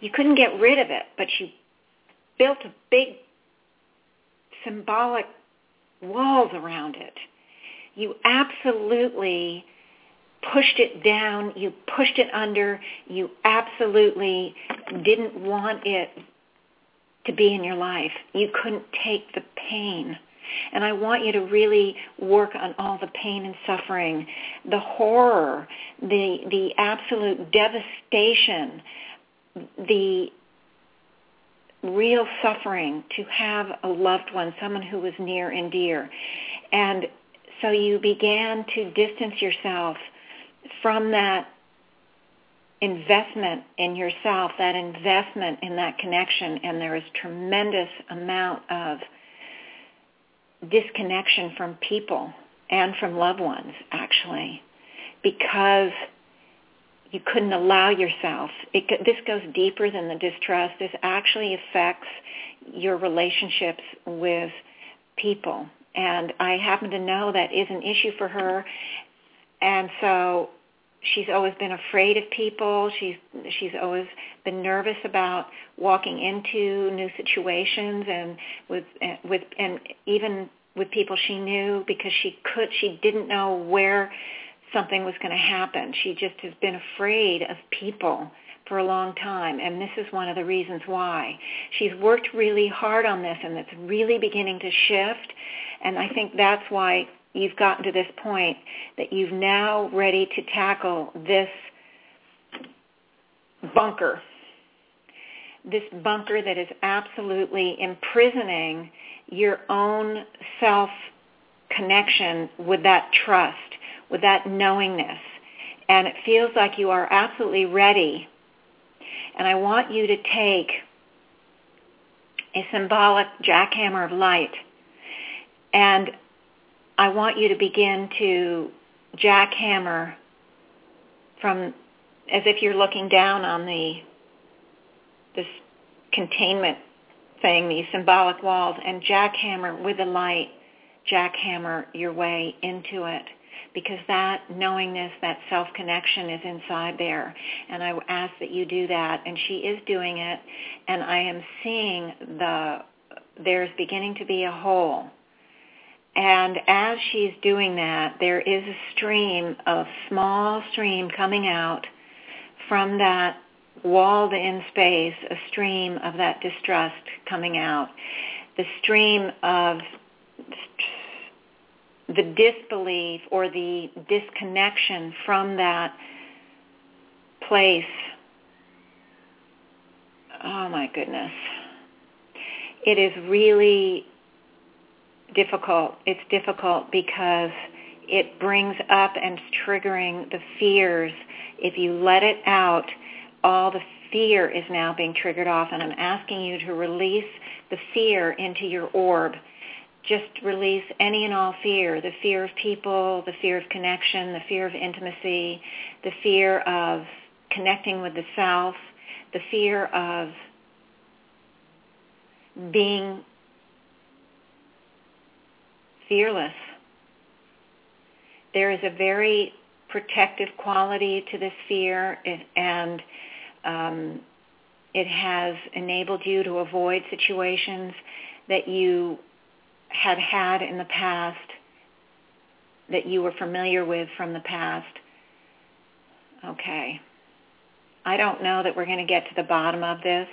[SPEAKER 2] You couldn't get rid of it, but you built a big symbolic walls around it. You absolutely pushed it down, you pushed it under, you absolutely didn't want it to be in your life. You couldn't take the pain. And I want you to really work on all the pain and suffering, the horror, the the absolute devastation, the real suffering to have a loved one, someone who was near and dear. And so you began to distance yourself from that investment in yourself, that investment in that connection, and there is tremendous amount of disconnection from people and from loved ones, actually, because you couldn't allow yourself. It, this goes deeper than the distrust. This actually affects your relationships with people. And I happen to know that is an issue for her. And so she's always been afraid of people. She's she's always been nervous about walking into new situations and with and with and even with people she knew because she could she didn't know where something was going to happen. She just has been afraid of people for a long time, and this is one of the reasons why. She's worked really hard on this, and it's really beginning to shift, and I think that's why you've gotten to this point that you've now ready to tackle this bunker, this bunker that is absolutely imprisoning your own self connection with that trust with that knowingness. And it feels like you are absolutely ready. And I want you to take a symbolic jackhammer of light and I want you to begin to jackhammer from as if you're looking down on the this containment thing, these symbolic walls, and jackhammer with the light, jackhammer your way into it because that knowingness, that self-connection is inside there. And I ask that you do that. And she is doing it. And I am seeing the, there's beginning to be a hole. And as she's doing that, there is a stream, a small stream coming out from that walled in space, a stream of that distrust coming out. The stream of the disbelief or the disconnection from that place. Oh my goodness. It is really difficult. It's difficult because it brings up and triggering the fears. If you let it out, all the fear is now being triggered off and I'm asking you to release the fear into your orb just release any and all fear, the fear of people, the fear of connection, the fear of intimacy, the fear of connecting with the self, the fear of being fearless. There is a very protective quality to this fear and um, it has enabled you to avoid situations that you had had in the past that you were familiar with from the past. Okay. I don't know that we're going to get to the bottom of this,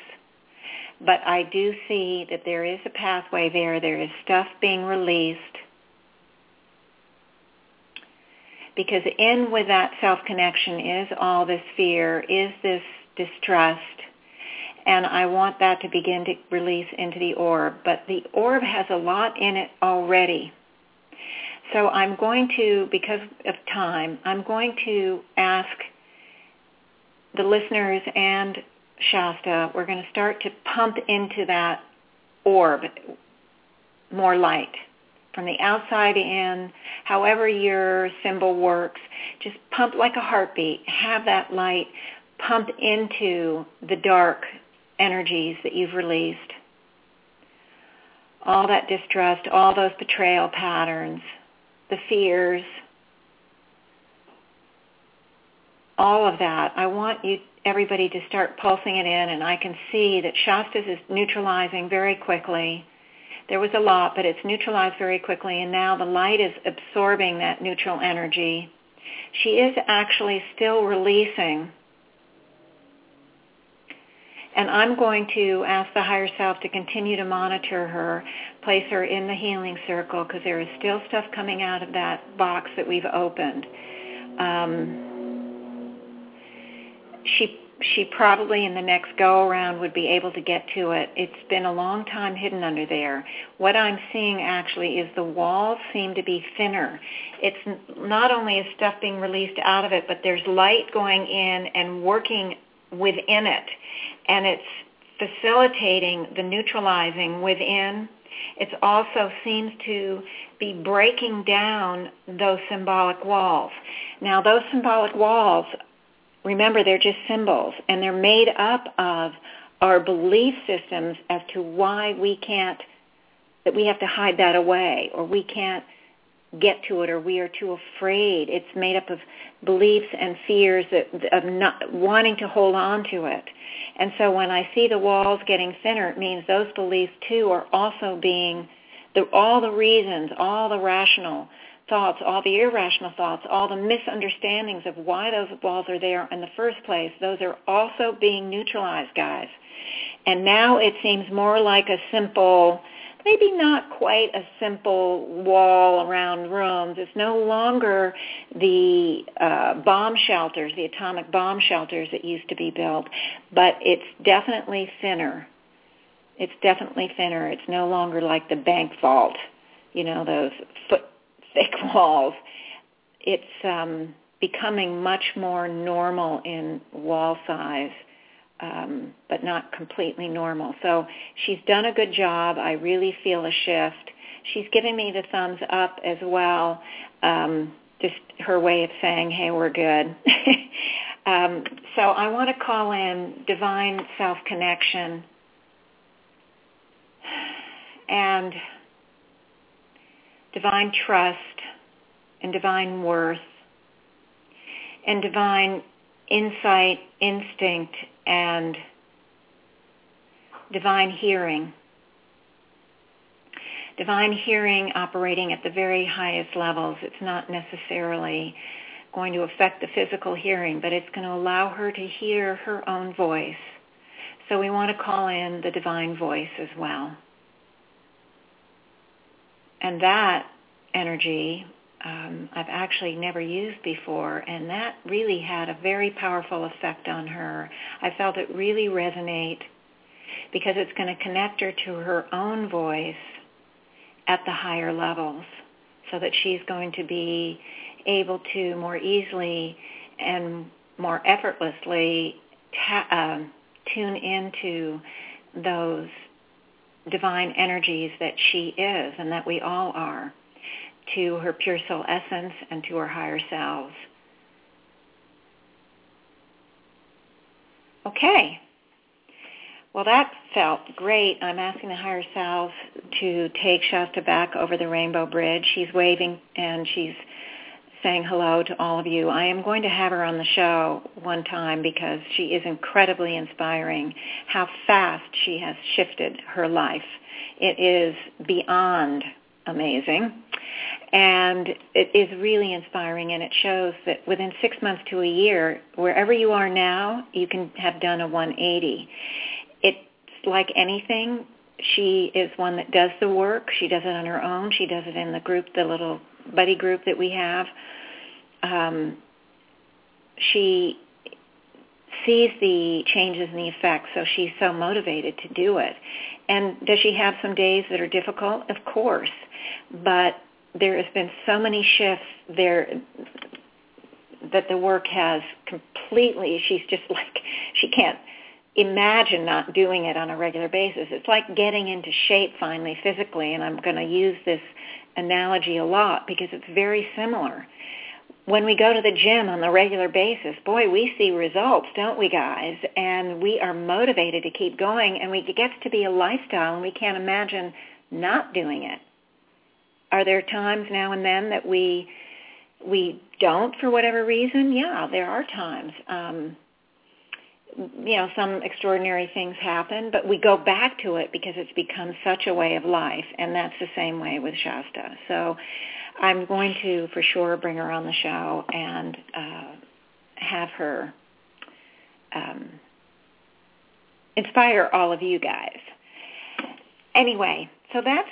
[SPEAKER 2] but I do see that there is a pathway there. There is stuff being released. Because in with that self-connection is all this fear, is this distrust, and I want that to begin to release into the orb. But the orb has a lot in it already. So I'm going to, because of time, I'm going to ask the listeners and Shasta, we're going to start to pump into that orb more light from the outside in, however your symbol works, just pump like a heartbeat. Have that light pump into the dark energies that you've released. All that distrust, all those betrayal patterns, the fears, all of that. I want you everybody to start pulsing it in and I can see that Shasta's is neutralizing very quickly there was a lot, but it's neutralized very quickly, and now the light is absorbing that neutral energy. She is actually still releasing. And I'm going to ask the higher self to continue to monitor her, place her in the healing circle, because there is still stuff coming out of that box that we've opened. Um, she she probably in the next go around would be able to get to it. It's been a long time hidden under there. What I'm seeing actually is the walls seem to be thinner. It's not only is stuff being released out of it, but there's light going in and working within it. And it's facilitating the neutralizing within. It also seems to be breaking down those symbolic walls. Now, those symbolic walls Remember, they're just symbols, and they're made up of our belief systems as to why we can't, that we have to hide that away, or we can't get to it, or we are too afraid. It's made up of beliefs and fears that, of not wanting to hold on to it. And so when I see the walls getting thinner, it means those beliefs too are also being, the, all the reasons, all the rational thoughts, all the irrational thoughts, all the misunderstandings of why those walls are there in the first place, those are also being neutralized, guys. And now it seems more like a simple, maybe not quite a simple wall around rooms. It's no longer the uh, bomb shelters, the atomic bomb shelters that used to be built, but it's definitely thinner. It's definitely thinner. It's no longer like the bank vault, you know, those foot thick walls. It's um, becoming much more normal in wall size, um, but not completely normal. So she's done a good job. I really feel a shift. She's giving me the thumbs up as well. Um, just her way of saying, "Hey, we're good." um, so I want to call in divine self connection and divine trust and divine worth and divine insight, instinct, and divine hearing. Divine hearing operating at the very highest levels. It's not necessarily going to affect the physical hearing, but it's going to allow her to hear her own voice. So we want to call in the divine voice as well. And that energy um, I've actually never used before, and that really had a very powerful effect on her. I felt it really resonate because it's going to connect her to her own voice at the higher levels so that she's going to be able to more easily and more effortlessly ta- uh, tune into those divine energies that she is and that we all are to her pure soul essence and to her higher selves. Okay. Well, that felt great. I'm asking the higher selves to take Shasta back over the Rainbow Bridge. She's waving and she's saying hello to all of you. I am going to have her on the show one time because she is incredibly inspiring how fast she has shifted her life. It is beyond amazing. And it is really inspiring and it shows that within six months to a year, wherever you are now, you can have done a 180. It's like anything. She is one that does the work. She does it on her own. She does it in the group, the little buddy group that we have. Um, she sees the changes and the effects, so she's so motivated to do it. And does she have some days that are difficult? Of course. But there has been so many shifts there that the work has completely, she's just like, she can't imagine not doing it on a regular basis. It's like getting into shape finally physically, and I'm going to use this analogy a lot because it's very similar. When we go to the gym on a regular basis, boy, we see results, don't we guys? And we are motivated to keep going, and it gets to be a lifestyle, and we can't imagine not doing it. Are there times now and then that we we don't for whatever reason? Yeah, there are times. Um, you know, some extraordinary things happen, but we go back to it because it's become such a way of life, and that's the same way with Shasta. So I'm going to, for sure, bring her on the show and uh, have her um, inspire all of you guys. Anyway, so that's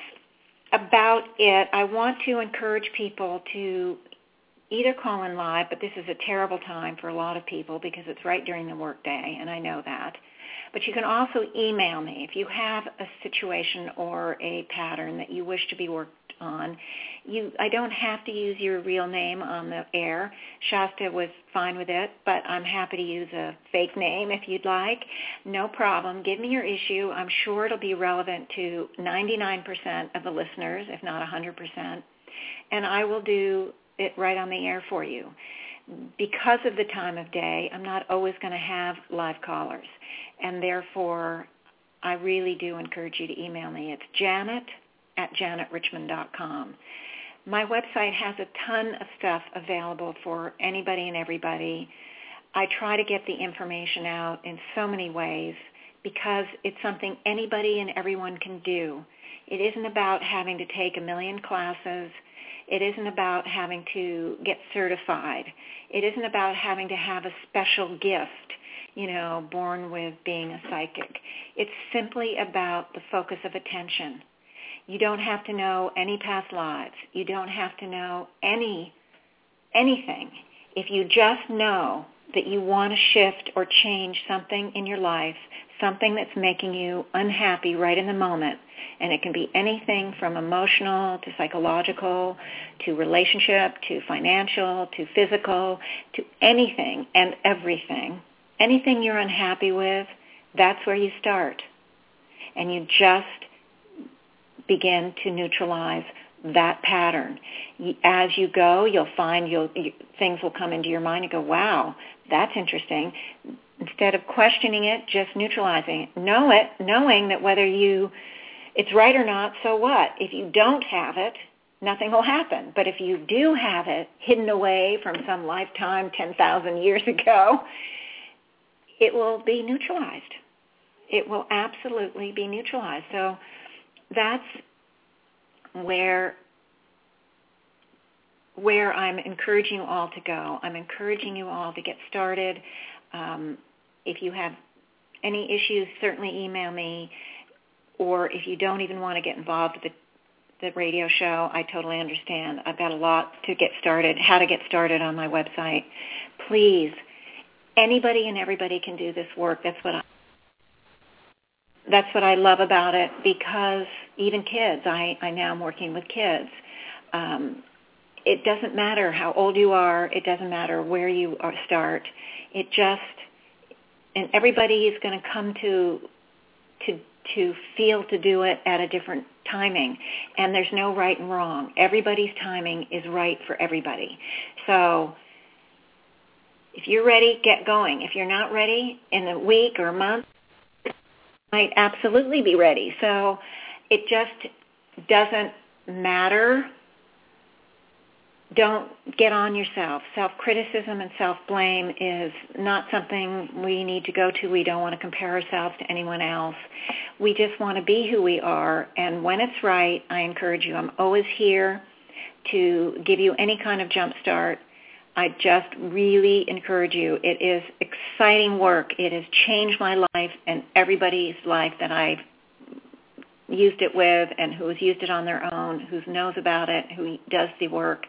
[SPEAKER 2] about it. I want to encourage people to either call in live, but this is a terrible time for a lot of people because it's right during the workday, and I know that. But you can also email me if you have a situation or a pattern that you wish to be worked on. You, I don't have to use your real name on the air. Shasta was fine with it, but I'm happy to use a fake name if you'd like. No problem. Give me your issue. I'm sure it'll be relevant to 99% of the listeners, if not 100%. And I will do it right on the air for you. Because of the time of day, I'm not always going to have live callers. And therefore, I really do encourage you to email me. It's janet at janetrichmond.com. My website has a ton of stuff available for anybody and everybody. I try to get the information out in so many ways because it's something anybody and everyone can do. It isn't about having to take a million classes it isn't about having to get certified. It isn't about having to have a special gift, you know, born with being a psychic. It's simply about the focus of attention. You don't have to know any past lives. You don't have to know any anything. If you just know that you want to shift or change something in your life, something that's making you unhappy right in the moment, and it can be anything from emotional to psychological to relationship to financial to physical to anything and everything. Anything you're unhappy with, that's where you start. And you just begin to neutralize that pattern. As you go, you'll find you'll, you, things will come into your mind and go, wow, that's interesting. Instead of questioning it, just neutralizing it. Know it, knowing that whether you it's right or not, so what? If you don't have it, nothing will happen. But if you do have it hidden away from some lifetime 10,000 years ago, it will be neutralized. It will absolutely be neutralized. So that's where where I'm encouraging you all to go. I'm encouraging you all to get started. Um, if you have any issues, certainly email me or if you don't even want to get involved with the, the radio show, I totally understand. I've got a lot to get started, how to get started on my website. Please, anybody and everybody can do this work. That's what I that's what I love about it because even kids, I, I now am working with kids. Um, it doesn't matter how old you are. It doesn't matter where you are, start. It just, and everybody is going to come to to to feel to do it at a different timing. And there's no right and wrong. Everybody's timing is right for everybody. So if you're ready, get going. If you're not ready in a week or a month, might absolutely be ready. So it just doesn't matter don't get on yourself. Self-criticism and self-blame is not something we need to go to. We don't want to compare ourselves to anyone else. We just want to be who we are. And when it's right, I encourage you. I'm always here to give you any kind of jump start. I just really encourage you. It is exciting work. It has changed my life and everybody's life that I've used it with and who has used it on their own, who knows about it, who does the work.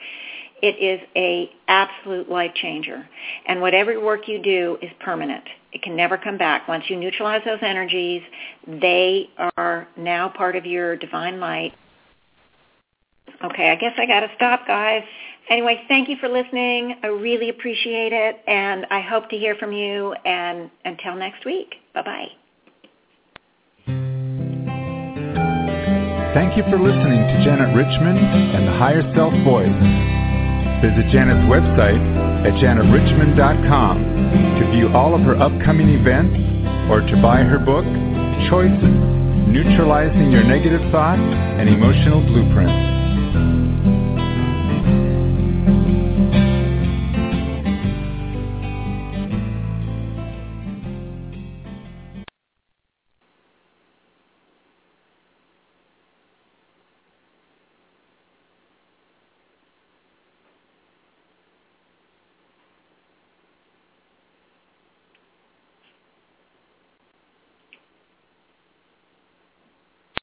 [SPEAKER 2] it is a absolute life changer. And whatever work you do is permanent. It can never come back. Once you neutralize those energies, they are now part of your divine light. Okay, I guess I got to stop, guys. Anyway, thank you for listening. I really appreciate it, and I hope to hear from you. And until next week, bye-bye.
[SPEAKER 4] Thank you for listening to Janet Richmond and the Higher Self Voice. Visit Janet's website at janetrichmond.com to view all of her upcoming events or to buy her book, Choices Neutralizing Your Negative Thoughts and Emotional Blueprints.